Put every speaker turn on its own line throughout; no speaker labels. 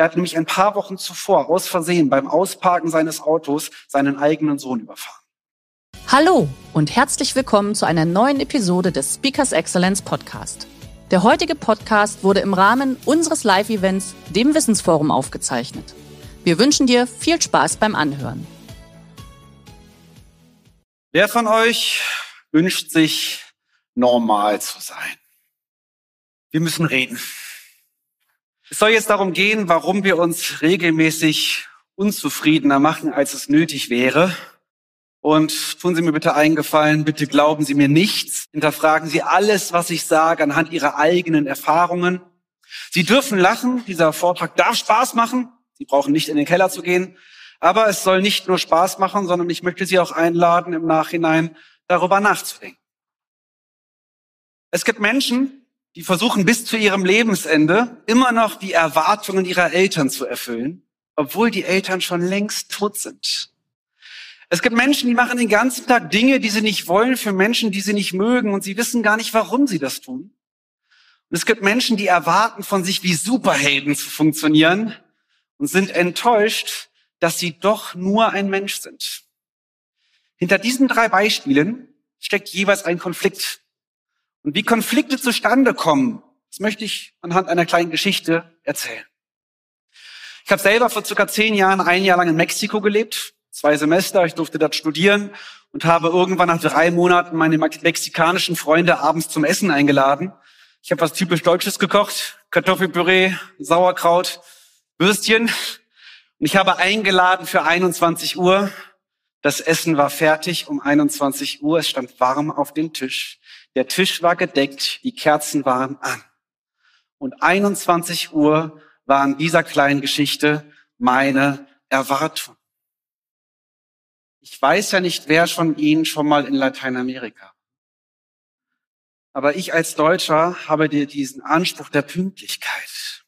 Er hat nämlich ein paar Wochen zuvor aus Versehen beim Ausparken seines Autos seinen eigenen Sohn überfahren.
Hallo und herzlich willkommen zu einer neuen Episode des Speakers Excellence Podcast. Der heutige Podcast wurde im Rahmen unseres Live-Events, dem Wissensforum, aufgezeichnet. Wir wünschen dir viel Spaß beim Anhören.
Wer von euch wünscht sich, normal zu sein? Wir müssen reden. Es soll jetzt darum gehen, warum wir uns regelmäßig unzufriedener machen, als es nötig wäre. Und tun Sie mir bitte einen Gefallen, bitte glauben Sie mir nichts. Hinterfragen Sie alles, was ich sage, anhand Ihrer eigenen Erfahrungen. Sie dürfen lachen, dieser Vortrag darf Spaß machen. Sie brauchen nicht in den Keller zu gehen. Aber es soll nicht nur Spaß machen, sondern ich möchte Sie auch einladen, im Nachhinein darüber nachzudenken. Es gibt Menschen, die versuchen bis zu ihrem Lebensende immer noch die Erwartungen ihrer Eltern zu erfüllen, obwohl die Eltern schon längst tot sind. Es gibt Menschen, die machen den ganzen Tag Dinge, die sie nicht wollen, für Menschen, die sie nicht mögen, und sie wissen gar nicht, warum sie das tun. Und es gibt Menschen, die erwarten von sich, wie Superhelden zu funktionieren und sind enttäuscht, dass sie doch nur ein Mensch sind. Hinter diesen drei Beispielen steckt jeweils ein Konflikt. Und wie Konflikte zustande kommen, das möchte ich anhand einer kleinen Geschichte erzählen. Ich habe selber vor circa zehn Jahren ein Jahr lang in Mexiko gelebt, zwei Semester. Ich durfte dort studieren und habe irgendwann nach drei Monaten meine mexikanischen Freunde abends zum Essen eingeladen. Ich habe was typisch Deutsches gekocht, Kartoffelpüree, Sauerkraut, Würstchen. Und ich habe eingeladen für 21 Uhr. Das Essen war fertig um 21 Uhr. Es stand warm auf dem Tisch. Der Tisch war gedeckt, die Kerzen waren an. Und 21 Uhr war in dieser kleinen Geschichte meine Erwartung. Ich weiß ja nicht, wer von Ihnen schon mal in Lateinamerika. Aber ich als Deutscher habe dir diesen Anspruch der Pünktlichkeit.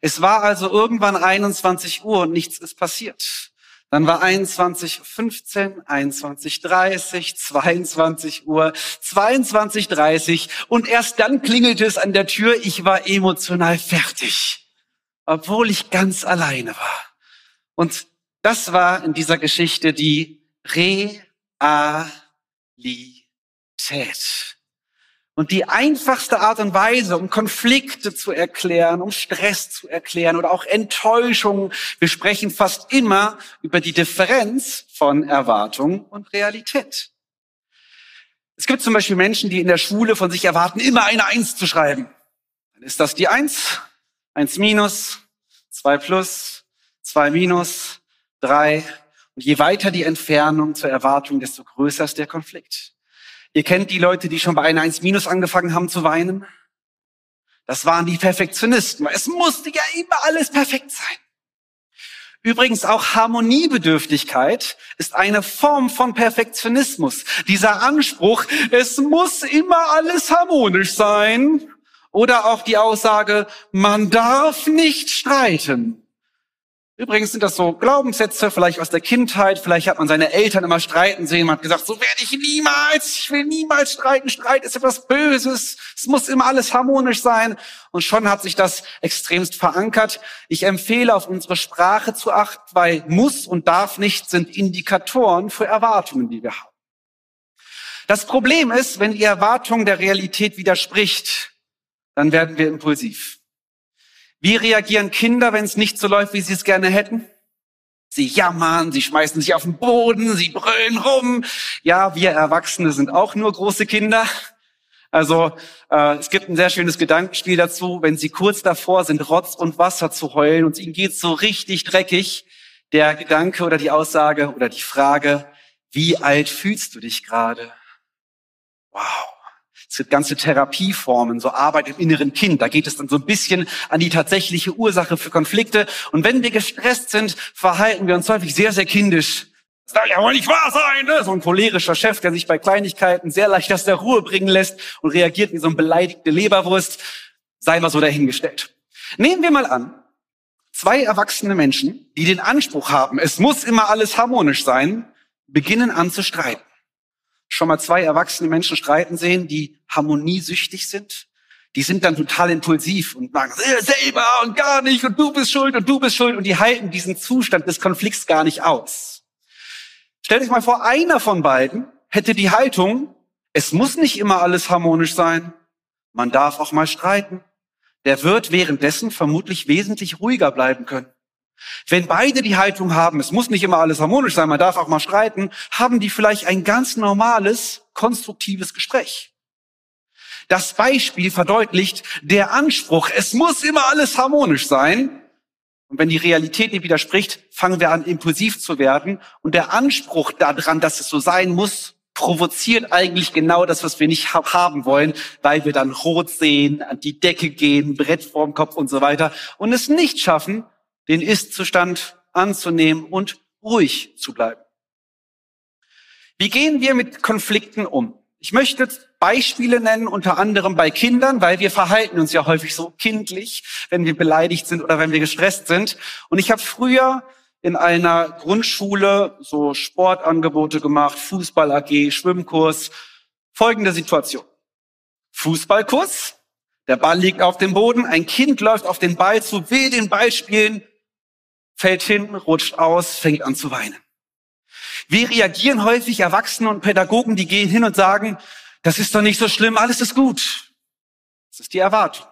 Es war also irgendwann 21 Uhr und nichts ist passiert. Dann war 21.15, 21.30, 22 Uhr, 22.30 und erst dann klingelte es an der Tür. Ich war emotional fertig, obwohl ich ganz alleine war. Und das war in dieser Geschichte die Realität. Und die einfachste Art und Weise, um Konflikte zu erklären, um Stress zu erklären oder auch Enttäuschung, wir sprechen fast immer über die Differenz von Erwartung und Realität. Es gibt zum Beispiel Menschen, die in der Schule von sich erwarten, immer eine Eins zu schreiben. Dann ist das die Eins, Eins minus, zwei plus, zwei minus, drei. Und je weiter die Entfernung zur Erwartung, desto größer ist der Konflikt. Ihr kennt die Leute, die schon bei einer 1 minus angefangen haben zu weinen. Das waren die Perfektionisten. Es musste ja immer alles perfekt sein. Übrigens auch Harmoniebedürftigkeit ist eine Form von Perfektionismus. Dieser Anspruch, es muss immer alles harmonisch sein. Oder auch die Aussage, man darf nicht streiten. Übrigens sind das so Glaubenssätze, vielleicht aus der Kindheit, vielleicht hat man seine Eltern immer streiten sehen, man hat gesagt, so werde ich niemals, ich will niemals streiten, Streit ist etwas Böses, es muss immer alles harmonisch sein. Und schon hat sich das extremst verankert. Ich empfehle, auf unsere Sprache zu achten, weil muss und darf nicht sind Indikatoren für Erwartungen, die wir haben. Das Problem ist, wenn die Erwartung der Realität widerspricht, dann werden wir impulsiv. Wie reagieren Kinder, wenn es nicht so läuft, wie sie es gerne hätten? Sie jammern, sie schmeißen sich auf den Boden, sie brüllen rum. Ja, wir Erwachsene sind auch nur große Kinder. Also äh, es gibt ein sehr schönes Gedankenspiel dazu, wenn sie kurz davor sind, Rotz und Wasser zu heulen und ihnen geht's so richtig dreckig, der Gedanke oder die Aussage oder die Frage, wie alt fühlst du dich gerade? Wow. Es gibt ganze Therapieformen, so Arbeit im inneren Kind. Da geht es dann so ein bisschen an die tatsächliche Ursache für Konflikte. Und wenn wir gestresst sind, verhalten wir uns häufig sehr, sehr kindisch. Das darf ja wohl nicht wahr sein, ne? So ein cholerischer Chef, der sich bei Kleinigkeiten sehr leicht aus der Ruhe bringen lässt und reagiert wie so ein beleidigte Leberwurst. Sei mal so dahingestellt. Nehmen wir mal an, zwei erwachsene Menschen, die den Anspruch haben, es muss immer alles harmonisch sein, beginnen an zu streiten schon mal zwei erwachsene Menschen streiten sehen, die harmoniesüchtig sind? Die sind dann total impulsiv und sagen, äh, selber und gar nicht und du bist schuld und du bist schuld und die halten diesen Zustand des Konflikts gar nicht aus. Stellt euch mal vor, einer von beiden hätte die Haltung, es muss nicht immer alles harmonisch sein, man darf auch mal streiten. Der wird währenddessen vermutlich wesentlich ruhiger bleiben können. Wenn beide die Haltung haben, es muss nicht immer alles harmonisch sein, man darf auch mal streiten, haben die vielleicht ein ganz normales, konstruktives Gespräch. Das Beispiel verdeutlicht, der Anspruch, es muss immer alles harmonisch sein. Und wenn die Realität dem widerspricht, fangen wir an, impulsiv zu werden. Und der Anspruch daran, dass es so sein muss, provoziert eigentlich genau das, was wir nicht haben wollen, weil wir dann rot sehen, an die Decke gehen, Brett vorm Kopf und so weiter und es nicht schaffen, den Ist-Zustand anzunehmen und ruhig zu bleiben. Wie gehen wir mit Konflikten um? Ich möchte Beispiele nennen, unter anderem bei Kindern, weil wir verhalten uns ja häufig so kindlich, wenn wir beleidigt sind oder wenn wir gestresst sind. Und ich habe früher in einer Grundschule so Sportangebote gemacht, Fußball AG, Schwimmkurs. Folgende Situation. Fußballkurs, der Ball liegt auf dem Boden, ein Kind läuft auf den Ball zu, will den Ball spielen, fällt hin, rutscht aus, fängt an zu weinen. Wie reagieren häufig Erwachsene und Pädagogen, die gehen hin und sagen, das ist doch nicht so schlimm, alles ist gut. Das ist die Erwartung.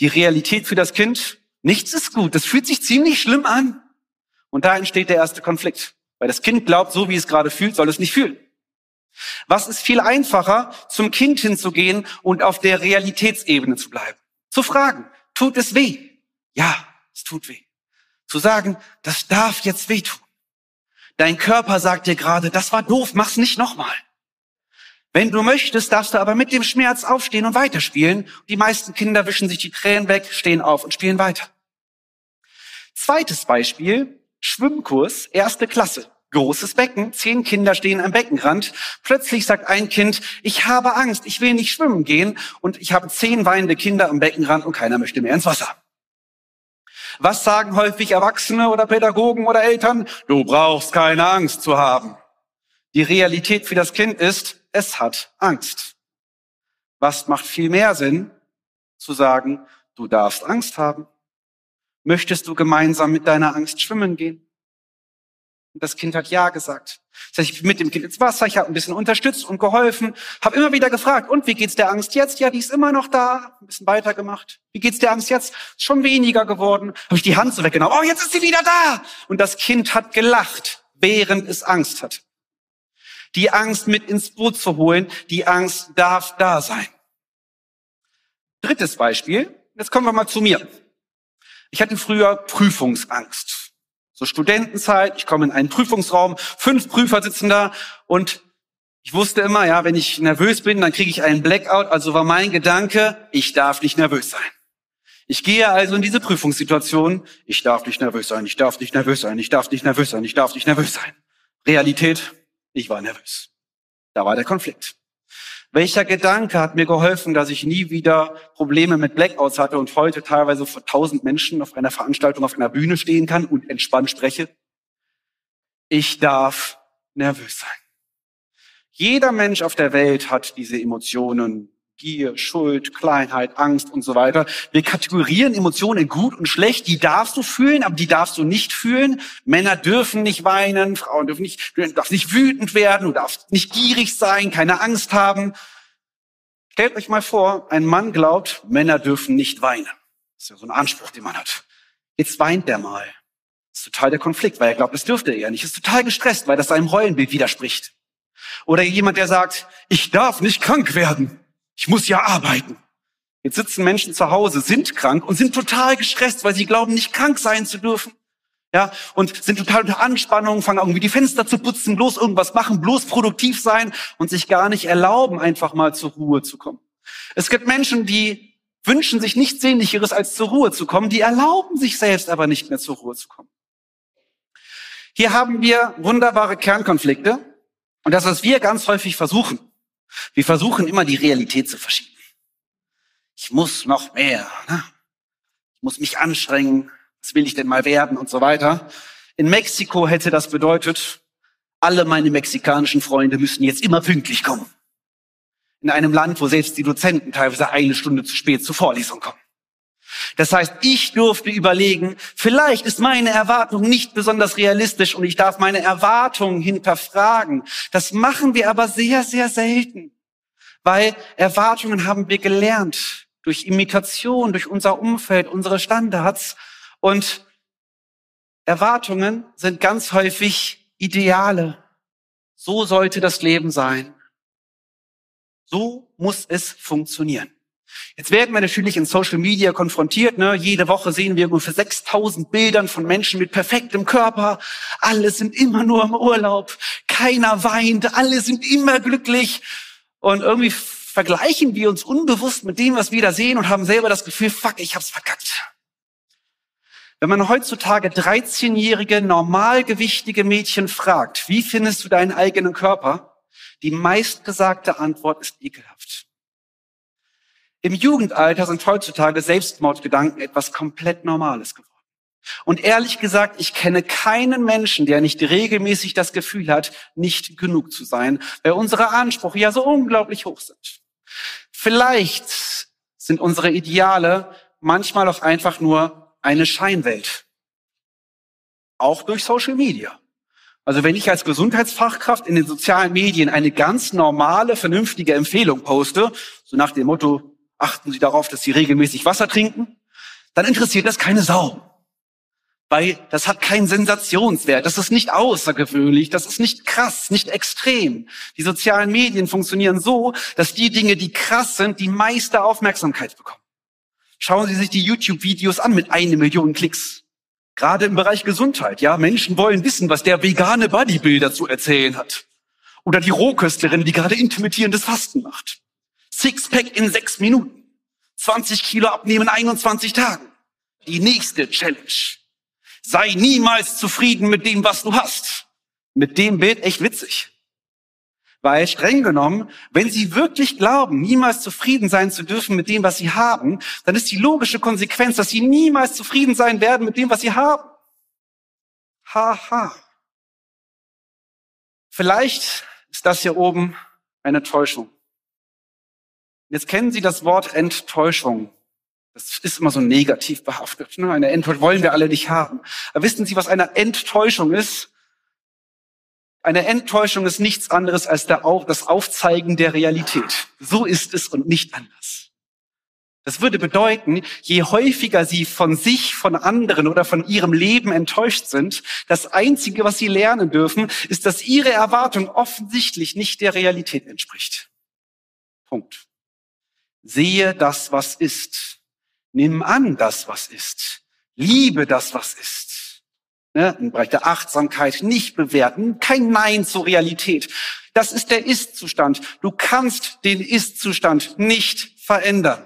Die Realität für das Kind, nichts ist gut, das fühlt sich ziemlich schlimm an. Und da entsteht der erste Konflikt. Weil das Kind glaubt, so wie es gerade fühlt, soll es nicht fühlen. Was ist viel einfacher, zum Kind hinzugehen und auf der Realitätsebene zu bleiben? Zu fragen, tut es weh? Ja, es tut weh. Zu sagen, das darf jetzt wehtun. Dein Körper sagt dir gerade, das war doof, mach's nicht nochmal. Wenn du möchtest, darfst du aber mit dem Schmerz aufstehen und weiterspielen. Die meisten Kinder wischen sich die Tränen weg, stehen auf und spielen weiter. Zweites Beispiel, Schwimmkurs, erste Klasse. Großes Becken, zehn Kinder stehen am Beckenrand. Plötzlich sagt ein Kind, ich habe Angst, ich will nicht schwimmen gehen. Und ich habe zehn weinende Kinder am Beckenrand und keiner möchte mehr ins Wasser. Was sagen häufig Erwachsene oder Pädagogen oder Eltern? Du brauchst keine Angst zu haben. Die Realität für das Kind ist, es hat Angst. Was macht viel mehr Sinn? Zu sagen, du darfst Angst haben. Möchtest du gemeinsam mit deiner Angst schwimmen gehen? Und das Kind hat Ja gesagt. Das heißt, ich bin mit dem Kind ins Wasser, ich habe ein bisschen unterstützt und geholfen, habe immer wieder gefragt, und wie geht's der Angst jetzt? Ja, die ist immer noch da, ein bisschen weitergemacht. Wie geht's der Angst jetzt? Schon weniger geworden. Habe ich die Hand so weggenommen. Oh, jetzt ist sie wieder da. Und das Kind hat gelacht, während es Angst hat. Die Angst mit ins Boot zu holen, die Angst darf da sein. Drittes Beispiel. Jetzt kommen wir mal zu mir. Ich hatte früher Prüfungsangst so Studentenzeit, ich komme in einen Prüfungsraum, fünf Prüfer sitzen da und ich wusste immer, ja, wenn ich nervös bin, dann kriege ich einen Blackout. Also war mein Gedanke, ich darf nicht nervös sein. Ich gehe also in diese Prüfungssituation, ich darf nicht nervös sein, ich darf nicht nervös sein, ich darf nicht nervös sein, ich darf nicht nervös sein. Realität, ich war nervös. Da war der Konflikt. Welcher Gedanke hat mir geholfen, dass ich nie wieder Probleme mit Blackouts hatte und heute teilweise vor tausend Menschen auf einer Veranstaltung auf einer Bühne stehen kann und entspannt spreche? Ich darf nervös sein. Jeder Mensch auf der Welt hat diese Emotionen. Gier, Schuld, Kleinheit, Angst und so weiter. Wir kategorieren Emotionen in gut und schlecht. Die darfst du fühlen, aber die darfst du nicht fühlen. Männer dürfen nicht weinen, Frauen dürfen nicht, du darfst nicht wütend werden, du darfst nicht gierig sein, keine Angst haben. Stellt euch mal vor, ein Mann glaubt, Männer dürfen nicht weinen. Das ist ja so ein Anspruch, den man hat. Jetzt weint der mal. Das ist total der Konflikt, weil er glaubt, das dürfte er nicht. Ist total gestresst, weil das seinem Rollenbild widerspricht. Oder jemand, der sagt, ich darf nicht krank werden. Ich muss ja arbeiten. Jetzt sitzen Menschen zu Hause, sind krank und sind total gestresst, weil sie glauben, nicht krank sein zu dürfen. Ja, und sind total unter Anspannung, fangen irgendwie die Fenster zu putzen, bloß irgendwas machen, bloß produktiv sein und sich gar nicht erlauben, einfach mal zur Ruhe zu kommen. Es gibt Menschen, die wünschen sich nichts Sehnlicheres, als zur Ruhe zu kommen, die erlauben sich selbst aber nicht mehr zur Ruhe zu kommen. Hier haben wir wunderbare Kernkonflikte und das, was wir ganz häufig versuchen. Wir versuchen immer die Realität zu verschieben. Ich muss noch mehr. Ne? Ich muss mich anstrengen. Was will ich denn mal werden und so weiter. In Mexiko hätte das bedeutet, alle meine mexikanischen Freunde müssen jetzt immer pünktlich kommen. In einem Land, wo selbst die Dozenten teilweise eine Stunde zu spät zur Vorlesung kommen. Das heißt, ich durfte überlegen, vielleicht ist meine Erwartung nicht besonders realistisch und ich darf meine Erwartungen hinterfragen. Das machen wir aber sehr, sehr selten, weil Erwartungen haben wir gelernt durch Imitation, durch unser Umfeld, unsere Standards und Erwartungen sind ganz häufig Ideale. So sollte das Leben sein. So muss es funktionieren. Jetzt werden wir natürlich in Social Media konfrontiert. Ne? Jede Woche sehen wir ungefähr 6000 Bildern von Menschen mit perfektem Körper. Alle sind immer nur im Urlaub. Keiner weint. Alle sind immer glücklich. Und irgendwie vergleichen wir uns unbewusst mit dem, was wir da sehen und haben selber das Gefühl, fuck, ich hab's verkackt. Wenn man heutzutage 13-jährige, normalgewichtige Mädchen fragt, wie findest du deinen eigenen Körper? Die meistgesagte Antwort ist ekelhaft. Im Jugendalter sind heutzutage Selbstmordgedanken etwas komplett Normales geworden. Und ehrlich gesagt, ich kenne keinen Menschen, der nicht regelmäßig das Gefühl hat, nicht genug zu sein, weil unsere Ansprüche ja so unglaublich hoch sind. Vielleicht sind unsere Ideale manchmal auch einfach nur eine Scheinwelt. Auch durch Social Media. Also wenn ich als Gesundheitsfachkraft in den sozialen Medien eine ganz normale, vernünftige Empfehlung poste, so nach dem Motto, achten Sie darauf, dass Sie regelmäßig Wasser trinken, dann interessiert das keine Sau. Weil das hat keinen Sensationswert, das ist nicht außergewöhnlich, das ist nicht krass, nicht extrem. Die sozialen Medien funktionieren so, dass die Dinge, die krass sind, die meiste Aufmerksamkeit bekommen. Schauen Sie sich die YouTube-Videos an mit eine Million Klicks. Gerade im Bereich Gesundheit, ja. Menschen wollen wissen, was der vegane Bodybuilder zu erzählen hat. Oder die Rohköstlerin, die gerade intermittierendes Fasten macht. Sixpack in sechs Minuten. 20 Kilo abnehmen in 21 Tagen. Die nächste Challenge. Sei niemals zufrieden mit dem, was du hast. Mit dem Bild echt witzig. Weil streng genommen, wenn Sie wirklich glauben, niemals zufrieden sein zu dürfen mit dem, was Sie haben, dann ist die logische Konsequenz, dass Sie niemals zufrieden sein werden mit dem, was Sie haben. Haha. Ha. Vielleicht ist das hier oben eine Täuschung. Jetzt kennen Sie das Wort Enttäuschung. Das ist immer so negativ behaftet. Ne? Eine Enttäuschung wollen wir alle nicht haben. Aber wissen Sie, was eine Enttäuschung ist? Eine Enttäuschung ist nichts anderes als das Aufzeigen der Realität. So ist es und nicht anders. Das würde bedeuten, je häufiger sie von sich, von anderen oder von ihrem Leben enttäuscht sind, das Einzige, was sie lernen dürfen, ist, dass ihre Erwartung offensichtlich nicht der Realität entspricht. Punkt. Sehe das, was ist. Nimm an das, was ist. Liebe das, was ist ne, im Bereich der Achtsamkeit, nicht bewerten, kein Nein zur Realität. Das ist der Ist-Zustand. Du kannst den Ist-Zustand nicht verändern.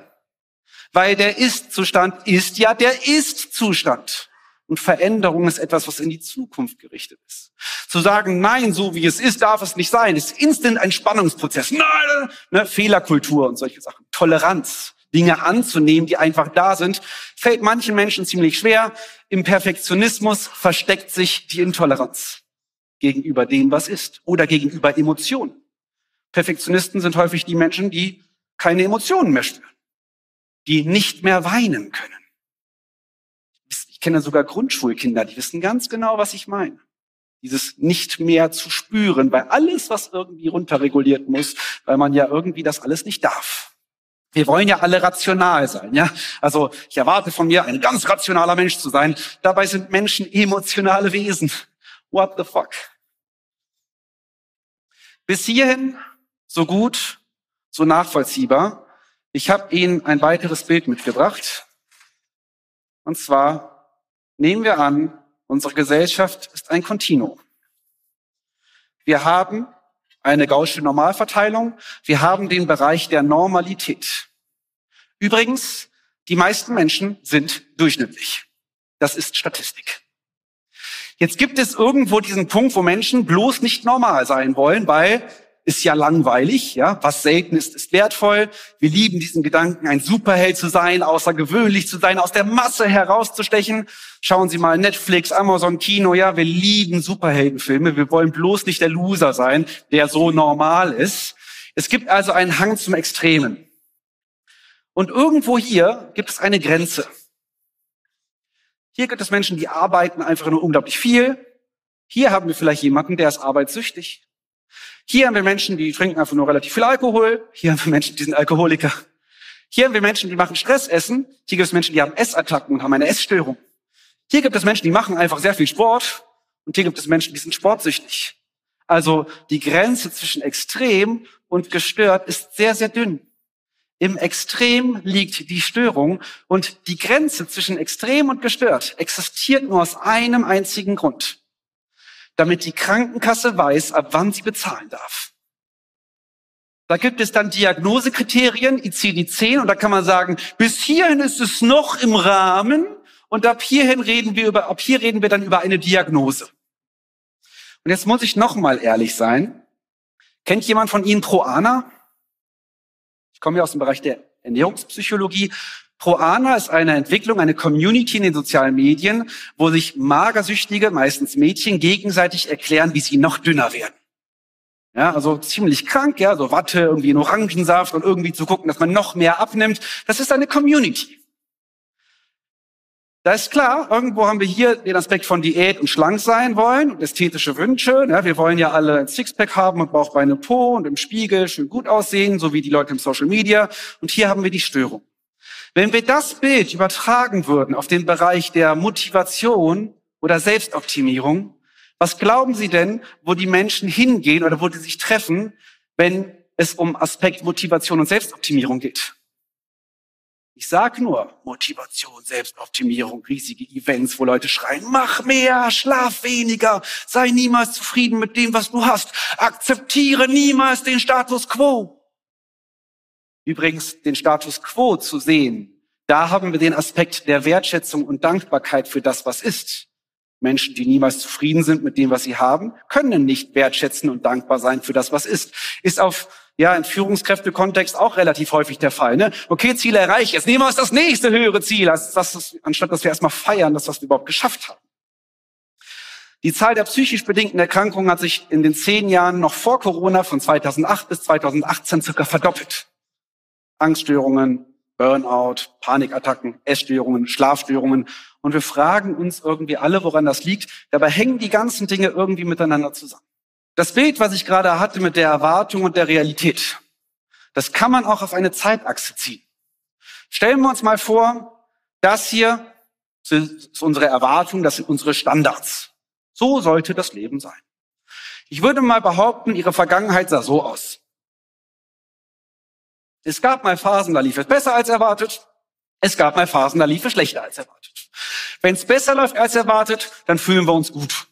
Weil der Ist-Zustand ist ja der Ist-Zustand. Und Veränderung ist etwas, was in die Zukunft gerichtet ist. Zu sagen, nein, so wie es ist, darf es nicht sein, ist instant ein Spannungsprozess. Nein, ne, Fehlerkultur und solche Sachen. Toleranz. Dinge anzunehmen, die einfach da sind, fällt manchen Menschen ziemlich schwer. Im Perfektionismus versteckt sich die Intoleranz gegenüber dem, was ist oder gegenüber Emotionen. Perfektionisten sind häufig die Menschen, die keine Emotionen mehr spüren, die nicht mehr weinen können. Ich kenne sogar Grundschulkinder, die wissen ganz genau, was ich meine. Dieses nicht mehr zu spüren, weil alles, was irgendwie runterreguliert muss, weil man ja irgendwie das alles nicht darf. Wir wollen ja alle rational sein, ja. Also ich erwarte von mir, ein ganz rationaler Mensch zu sein. Dabei sind Menschen emotionale Wesen. What the fuck? Bis hierhin so gut, so nachvollziehbar. Ich habe Ihnen ein weiteres Bild mitgebracht. Und zwar nehmen wir an, unsere Gesellschaft ist ein Kontinuum. Wir haben eine gaußsche Normalverteilung. Wir haben den Bereich der Normalität. Übrigens, die meisten Menschen sind durchschnittlich. Das ist Statistik. Jetzt gibt es irgendwo diesen Punkt, wo Menschen bloß nicht normal sein wollen, weil ist ja langweilig, ja. Was selten ist, ist wertvoll. Wir lieben diesen Gedanken, ein Superheld zu sein, außergewöhnlich zu sein, aus der Masse herauszustechen. Schauen Sie mal Netflix, Amazon Kino, ja. Wir lieben Superheldenfilme. Wir wollen bloß nicht der Loser sein, der so normal ist. Es gibt also einen Hang zum Extremen. Und irgendwo hier gibt es eine Grenze. Hier gibt es Menschen, die arbeiten einfach nur unglaublich viel. Hier haben wir vielleicht jemanden, der ist arbeitssüchtig. Hier haben wir Menschen, die trinken einfach nur relativ viel Alkohol. Hier haben wir Menschen, die sind Alkoholiker. Hier haben wir Menschen, die machen Stressessen. Hier gibt es Menschen, die haben Essattacken und haben eine Essstörung. Hier gibt es Menschen, die machen einfach sehr viel Sport. Und hier gibt es Menschen, die sind sportsüchtig. Also die Grenze zwischen extrem und gestört ist sehr, sehr dünn. Im Extrem liegt die Störung und die Grenze zwischen extrem und gestört existiert nur aus einem einzigen Grund damit die Krankenkasse weiß, ab wann sie bezahlen darf. Da gibt es dann Diagnosekriterien, ICD-10, und da kann man sagen, bis hierhin ist es noch im Rahmen, und ab hierhin reden wir über, ab hier reden wir dann über eine Diagnose. Und jetzt muss ich noch mal ehrlich sein. Kennt jemand von Ihnen Proana? Ich komme ja aus dem Bereich der Ernährungspsychologie. Proana ist eine Entwicklung, eine Community in den sozialen Medien, wo sich Magersüchtige, meistens Mädchen, gegenseitig erklären, wie sie noch dünner werden. Ja, also ziemlich krank, ja, so Watte, irgendwie in Orangensaft und irgendwie zu gucken, dass man noch mehr abnimmt. Das ist eine Community. Da ist klar, irgendwo haben wir hier den Aspekt von Diät und schlank sein wollen und ästhetische Wünsche. Ja, wir wollen ja alle ein Sixpack haben und Bauchbeine Po und im Spiegel schön gut aussehen, so wie die Leute im Social Media. Und hier haben wir die Störung. Wenn wir das Bild übertragen würden auf den Bereich der Motivation oder Selbstoptimierung, was glauben Sie denn, wo die Menschen hingehen oder wo die sich treffen, wenn es um Aspekt Motivation und Selbstoptimierung geht? Ich sag nur Motivation, Selbstoptimierung, riesige Events, wo Leute schreien, mach mehr, schlaf weniger, sei niemals zufrieden mit dem, was du hast, akzeptiere niemals den Status quo. Übrigens den Status quo zu sehen, da haben wir den Aspekt der Wertschätzung und Dankbarkeit für das, was ist. Menschen, die niemals zufrieden sind mit dem, was sie haben, können nicht wertschätzen und dankbar sein für das, was ist. Ist auf ja, im Führungskräftekontext auch relativ häufig der Fall. Ne? Okay, Ziel erreicht, jetzt nehmen wir uns das nächste höhere Ziel, als das, anstatt dass wir erstmal feiern, dass wir das überhaupt geschafft haben. Die Zahl der psychisch bedingten Erkrankungen hat sich in den zehn Jahren noch vor Corona von 2008 bis 2018 circa verdoppelt. Angststörungen, Burnout, Panikattacken, Essstörungen, Schlafstörungen. Und wir fragen uns irgendwie alle, woran das liegt. Dabei hängen die ganzen Dinge irgendwie miteinander zusammen. Das Bild, was ich gerade hatte mit der Erwartung und der Realität, das kann man auch auf eine Zeitachse ziehen. Stellen wir uns mal vor, das hier ist unsere Erwartung, das sind unsere Standards. So sollte das Leben sein. Ich würde mal behaupten, ihre Vergangenheit sah so aus. Es gab mal Phasen, da lief es besser als erwartet. Es gab mal Phasen, da lief es schlechter als erwartet. Wenn es besser läuft als erwartet, dann fühlen wir uns gut.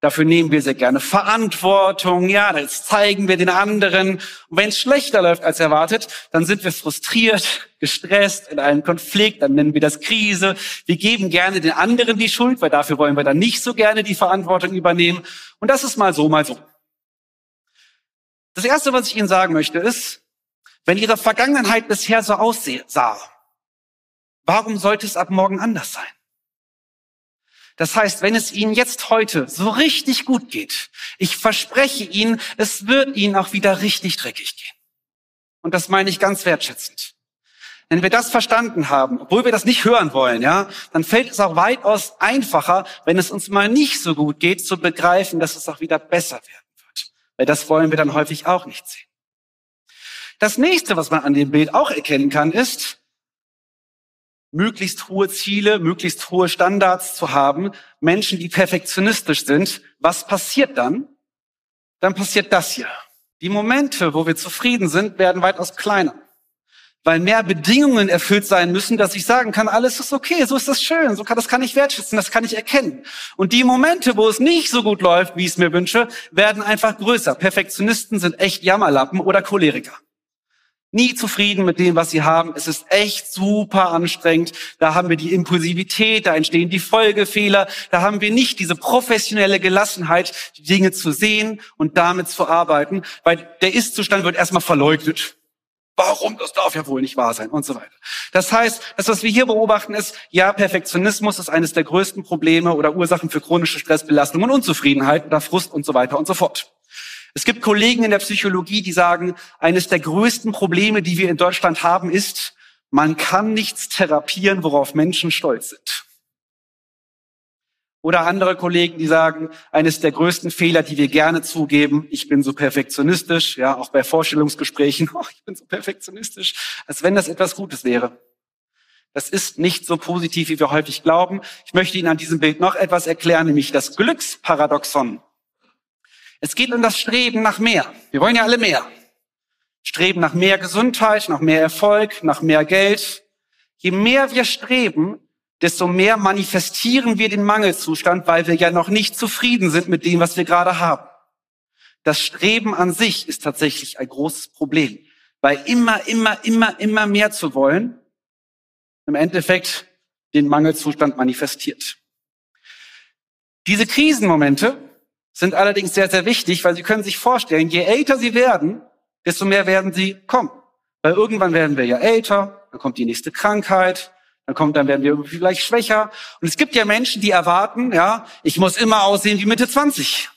Dafür nehmen wir sehr gerne Verantwortung. Ja, das zeigen wir den anderen. Und wenn es schlechter läuft als erwartet, dann sind wir frustriert, gestresst, in einem Konflikt. Dann nennen wir das Krise. Wir geben gerne den anderen die Schuld, weil dafür wollen wir dann nicht so gerne die Verantwortung übernehmen. Und das ist mal so, mal so. Das Erste, was ich Ihnen sagen möchte, ist, wenn Ihre Vergangenheit bisher so aussah, warum sollte es ab morgen anders sein? Das heißt, wenn es Ihnen jetzt heute so richtig gut geht, ich verspreche Ihnen, es wird Ihnen auch wieder richtig dreckig gehen. Und das meine ich ganz wertschätzend. Wenn wir das verstanden haben, obwohl wir das nicht hören wollen, ja, dann fällt es auch weitaus einfacher, wenn es uns mal nicht so gut geht, zu begreifen, dass es auch wieder besser werden wird. Weil das wollen wir dann häufig auch nicht sehen. Das nächste, was man an dem Bild auch erkennen kann, ist, möglichst hohe Ziele, möglichst hohe Standards zu haben, Menschen, die perfektionistisch sind. Was passiert dann? Dann passiert das hier. Die Momente, wo wir zufrieden sind, werden weitaus kleiner. weil mehr Bedingungen erfüllt sein müssen, dass ich sagen kann, alles ist okay, so ist das schön, so kann, das kann ich wertschätzen, das kann ich erkennen. Und die Momente, wo es nicht so gut läuft, wie ich es mir wünsche, werden einfach größer. Perfektionisten sind echt Jammerlappen oder Choleriker. Nie zufrieden mit dem, was sie haben. Es ist echt super anstrengend. Da haben wir die Impulsivität, da entstehen die Folgefehler. Da haben wir nicht diese professionelle Gelassenheit, die Dinge zu sehen und damit zu arbeiten, weil der Ist-Zustand wird erstmal verleugnet. Warum? Das darf ja wohl nicht wahr sein und so weiter. Das heißt, das, was wir hier beobachten, ist, ja, Perfektionismus ist eines der größten Probleme oder Ursachen für chronische Stressbelastung und Unzufriedenheit oder Frust und so weiter und so fort. Es gibt Kollegen in der Psychologie, die sagen, eines der größten Probleme, die wir in Deutschland haben, ist, man kann nichts therapieren, worauf Menschen stolz sind. Oder andere Kollegen, die sagen, eines der größten Fehler, die wir gerne zugeben, ich bin so perfektionistisch, ja, auch bei Vorstellungsgesprächen, oh, ich bin so perfektionistisch, als wenn das etwas Gutes wäre. Das ist nicht so positiv, wie wir häufig glauben. Ich möchte Ihnen an diesem Bild noch etwas erklären, nämlich das Glücksparadoxon. Es geht um das Streben nach mehr. Wir wollen ja alle mehr. Streben nach mehr Gesundheit, nach mehr Erfolg, nach mehr Geld. Je mehr wir streben, desto mehr manifestieren wir den Mangelzustand, weil wir ja noch nicht zufrieden sind mit dem, was wir gerade haben. Das Streben an sich ist tatsächlich ein großes Problem, weil immer, immer, immer, immer mehr zu wollen, im Endeffekt den Mangelzustand manifestiert. Diese Krisenmomente sind allerdings sehr, sehr wichtig, weil Sie können sich vorstellen, je älter Sie werden, desto mehr werden Sie kommen. Weil irgendwann werden wir ja älter, dann kommt die nächste Krankheit, dann kommt, dann werden wir vielleicht schwächer. Und es gibt ja Menschen, die erwarten, ja, ich muss immer aussehen wie Mitte 20.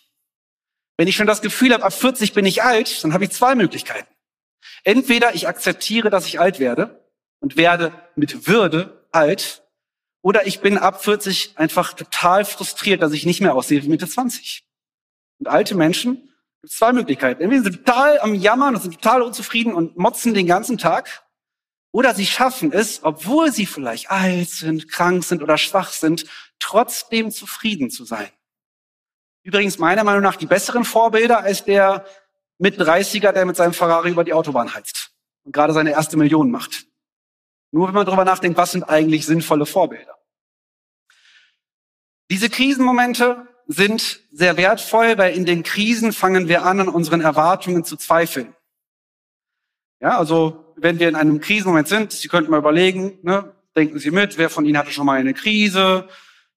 Wenn ich schon das Gefühl habe, ab 40 bin ich alt, dann habe ich zwei Möglichkeiten. Entweder ich akzeptiere, dass ich alt werde und werde mit Würde alt, oder ich bin ab 40 einfach total frustriert, dass ich nicht mehr aussehe wie Mitte 20. Und alte Menschen gibt zwei Möglichkeiten. Entweder sind sie total am Jammern und sind total unzufrieden und motzen den ganzen Tag, oder sie schaffen es, obwohl sie vielleicht alt sind, krank sind oder schwach sind, trotzdem zufrieden zu sein. Übrigens meiner Meinung nach die besseren Vorbilder als der mit 30er, der mit seinem Ferrari über die Autobahn heizt und gerade seine erste Million macht. Nur wenn man darüber nachdenkt, was sind eigentlich sinnvolle Vorbilder. Diese Krisenmomente sind sehr wertvoll, weil in den Krisen fangen wir an, an unseren Erwartungen zu zweifeln. Ja, also wenn wir in einem Krisenmoment sind, Sie könnten mal überlegen, ne, denken Sie mit, wer von Ihnen hatte schon mal eine Krise?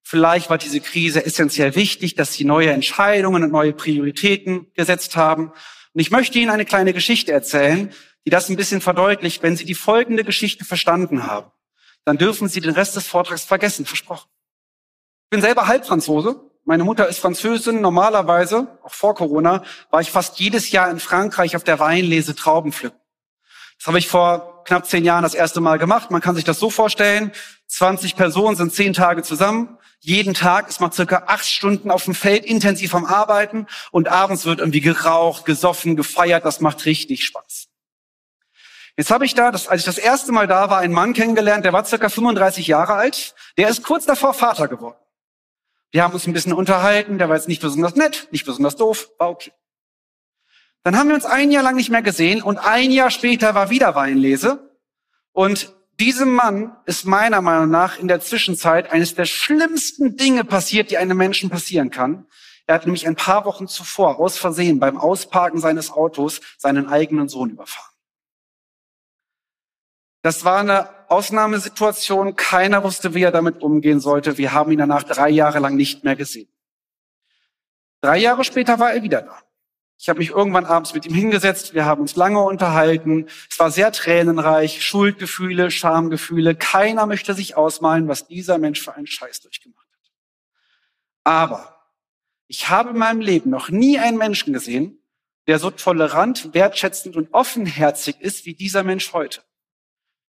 Vielleicht war diese Krise essentiell wichtig, dass Sie neue Entscheidungen und neue Prioritäten gesetzt haben. Und ich möchte Ihnen eine kleine Geschichte erzählen, die das ein bisschen verdeutlicht. Wenn Sie die folgende Geschichte verstanden haben, dann dürfen Sie den Rest des Vortrags vergessen, versprochen. Ich bin selber Halbfranzose. Meine Mutter ist Französin. Normalerweise, auch vor Corona, war ich fast jedes Jahr in Frankreich auf der Weinlese Trauben pflücken. Das habe ich vor knapp zehn Jahren das erste Mal gemacht. Man kann sich das so vorstellen. 20 Personen sind zehn Tage zusammen. Jeden Tag ist man circa acht Stunden auf dem Feld intensiv am Arbeiten und abends wird irgendwie geraucht, gesoffen, gefeiert. Das macht richtig Spaß. Jetzt habe ich da, das, als ich das erste Mal da war, einen Mann kennengelernt, der war circa 35 Jahre alt. Der ist kurz davor Vater geworden. Wir haben uns ein bisschen unterhalten. Der war jetzt nicht besonders nett, nicht besonders doof, war okay. Dann haben wir uns ein Jahr lang nicht mehr gesehen und ein Jahr später war wieder Weinlese. Und diesem Mann ist meiner Meinung nach in der Zwischenzeit eines der schlimmsten Dinge passiert, die einem Menschen passieren kann. Er hat nämlich ein paar Wochen zuvor aus Versehen beim Ausparken seines Autos seinen eigenen Sohn überfahren. Das war eine Ausnahmesituation. Keiner wusste, wie er damit umgehen sollte. Wir haben ihn danach drei Jahre lang nicht mehr gesehen. Drei Jahre später war er wieder da. Ich habe mich irgendwann abends mit ihm hingesetzt, wir haben uns lange unterhalten. Es war sehr tränenreich, Schuldgefühle, Schamgefühle. Keiner möchte sich ausmalen, was dieser Mensch für einen Scheiß durchgemacht hat. Aber ich habe in meinem Leben noch nie einen Menschen gesehen, der so tolerant, wertschätzend und offenherzig ist wie dieser Mensch heute.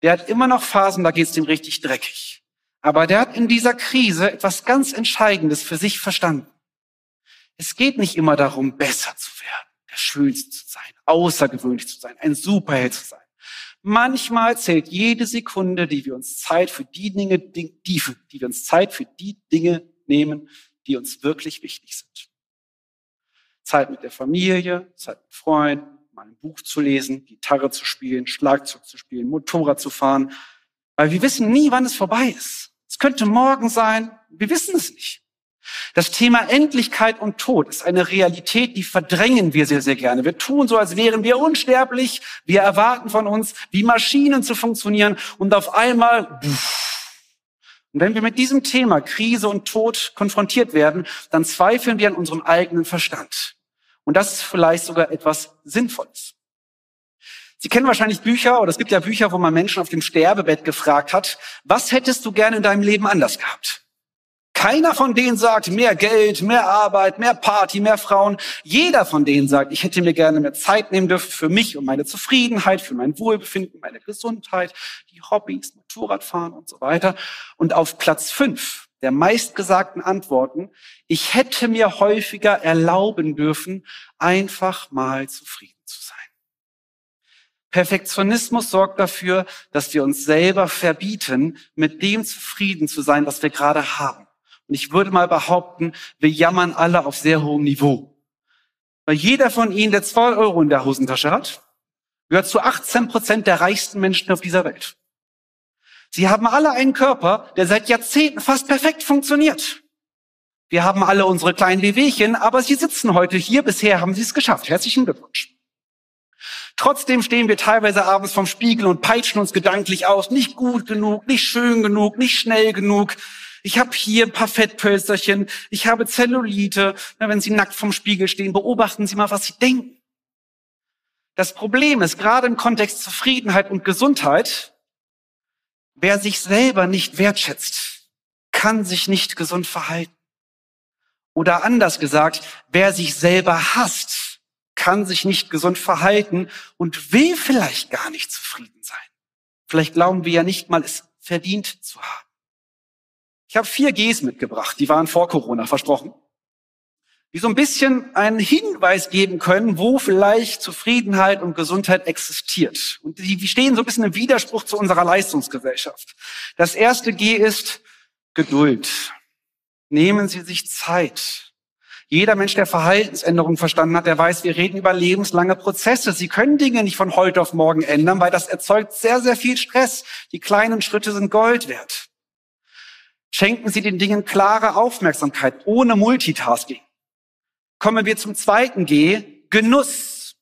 Der hat immer noch Phasen, da geht's dem richtig dreckig. Aber der hat in dieser Krise etwas ganz Entscheidendes für sich verstanden. Es geht nicht immer darum, besser zu werden, der Schönste zu sein, außergewöhnlich zu sein, ein Superheld zu sein. Manchmal zählt jede Sekunde, die wir uns Zeit für die Dinge, die, die wir uns Zeit für die Dinge nehmen, die uns wirklich wichtig sind. Zeit mit der Familie, Zeit mit Freunden, mal ein Buch zu lesen, Gitarre zu spielen, Schlagzeug zu spielen, Motorrad zu fahren. Weil wir wissen nie, wann es vorbei ist. Es könnte morgen sein, wir wissen es nicht. Das Thema Endlichkeit und Tod ist eine Realität, die verdrängen wir sehr, sehr gerne. Wir tun so, als wären wir unsterblich. Wir erwarten von uns, wie Maschinen zu funktionieren und auf einmal, und wenn wir mit diesem Thema Krise und Tod konfrontiert werden, dann zweifeln wir an unserem eigenen Verstand. Und das ist vielleicht sogar etwas Sinnvolles. Sie kennen wahrscheinlich Bücher, oder es gibt ja Bücher, wo man Menschen auf dem Sterbebett gefragt hat, was hättest du gerne in deinem Leben anders gehabt? Keiner von denen sagt mehr Geld, mehr Arbeit, mehr Party, mehr Frauen. Jeder von denen sagt, ich hätte mir gerne mehr Zeit nehmen dürfen für mich und meine Zufriedenheit, für mein Wohlbefinden, meine Gesundheit, die Hobbys, Motorradfahren und so weiter. Und auf Platz fünf der meistgesagten Antworten, ich hätte mir häufiger erlauben dürfen, einfach mal zufrieden zu sein. Perfektionismus sorgt dafür, dass wir uns selber verbieten, mit dem zufrieden zu sein, was wir gerade haben. Und ich würde mal behaupten, wir jammern alle auf sehr hohem Niveau. Weil jeder von Ihnen, der zwei Euro in der Hosentasche hat, gehört zu 18 Prozent der reichsten Menschen auf dieser Welt. Sie haben alle einen Körper, der seit Jahrzehnten fast perfekt funktioniert. Wir haben alle unsere kleinen Wehwehchen, aber Sie sitzen heute hier. Bisher haben Sie es geschafft. Herzlichen Glückwunsch. Trotzdem stehen wir teilweise abends vorm Spiegel und peitschen uns gedanklich aus. Nicht gut genug, nicht schön genug, nicht schnell genug. Ich habe hier ein paar Fettpölsterchen, ich habe Zellulite. Na, wenn Sie nackt vom Spiegel stehen, beobachten Sie mal, was Sie denken. Das Problem ist, gerade im Kontext Zufriedenheit und Gesundheit, wer sich selber nicht wertschätzt, kann sich nicht gesund verhalten. Oder anders gesagt, wer sich selber hasst, kann sich nicht gesund verhalten und will vielleicht gar nicht zufrieden sein. Vielleicht glauben wir ja nicht mal, es verdient zu haben. Ich habe vier Gs mitgebracht, die waren vor Corona versprochen, die so ein bisschen einen Hinweis geben können, wo vielleicht Zufriedenheit und Gesundheit existiert. Und die stehen so ein bisschen im Widerspruch zu unserer Leistungsgesellschaft. Das erste G ist Geduld. Nehmen Sie sich Zeit. Jeder Mensch, der Verhaltensänderungen verstanden hat, der weiß, wir reden über lebenslange Prozesse. Sie können Dinge nicht von heute auf morgen ändern, weil das erzeugt sehr, sehr viel Stress. Die kleinen Schritte sind Gold wert. Schenken Sie den Dingen klare Aufmerksamkeit, ohne Multitasking. Kommen wir zum zweiten G, Genuss.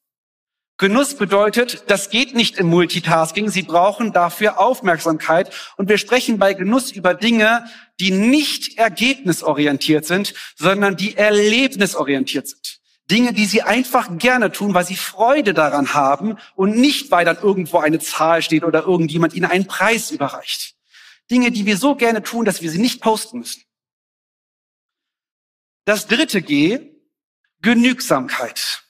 Genuss bedeutet, das geht nicht im Multitasking. Sie brauchen dafür Aufmerksamkeit. Und wir sprechen bei Genuss über Dinge, die nicht ergebnisorientiert sind, sondern die erlebnisorientiert sind. Dinge, die Sie einfach gerne tun, weil Sie Freude daran haben und nicht, weil dann irgendwo eine Zahl steht oder irgendjemand Ihnen einen Preis überreicht. Dinge, die wir so gerne tun, dass wir sie nicht posten müssen. Das dritte G, Genügsamkeit.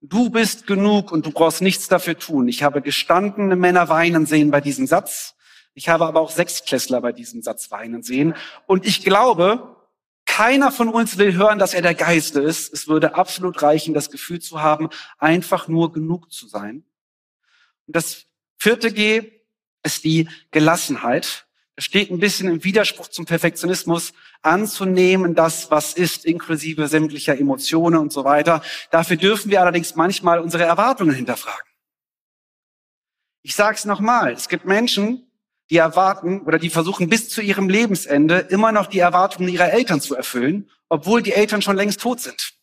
Du bist genug und du brauchst nichts dafür tun. Ich habe gestandene Männer weinen sehen bei diesem Satz. Ich habe aber auch Sechsklässler bei diesem Satz weinen sehen. Und ich glaube, keiner von uns will hören, dass er der Geiste ist. Es würde absolut reichen, das Gefühl zu haben, einfach nur genug zu sein. Und das vierte G, ist die Gelassenheit. Steht ein bisschen im Widerspruch zum Perfektionismus, anzunehmen, das, was ist, inklusive sämtlicher Emotionen und so weiter. Dafür dürfen wir allerdings manchmal unsere Erwartungen hinterfragen. Ich sage es nochmal, es gibt Menschen, die erwarten oder die versuchen bis zu ihrem Lebensende immer noch die Erwartungen ihrer Eltern zu erfüllen, obwohl die Eltern schon längst tot sind.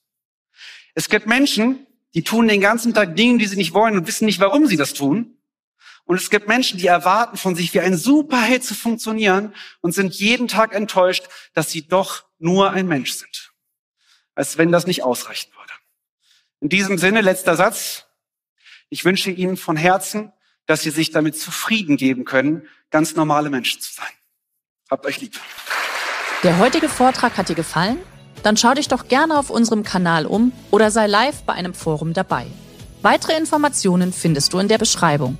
Es gibt Menschen, die tun den ganzen Tag Dinge, die sie nicht wollen und wissen nicht, warum sie das tun. Und es gibt Menschen, die erwarten von sich, wie ein Superheld zu funktionieren und sind jeden Tag enttäuscht, dass sie doch nur ein Mensch sind. Als wenn das nicht ausreichen würde. In diesem Sinne, letzter Satz. Ich wünsche Ihnen von Herzen, dass Sie sich damit zufrieden geben können, ganz normale Menschen zu sein. Habt euch lieb.
Der heutige Vortrag hat dir gefallen? Dann schau dich doch gerne auf unserem Kanal um oder sei live bei einem Forum dabei. Weitere Informationen findest du in der Beschreibung.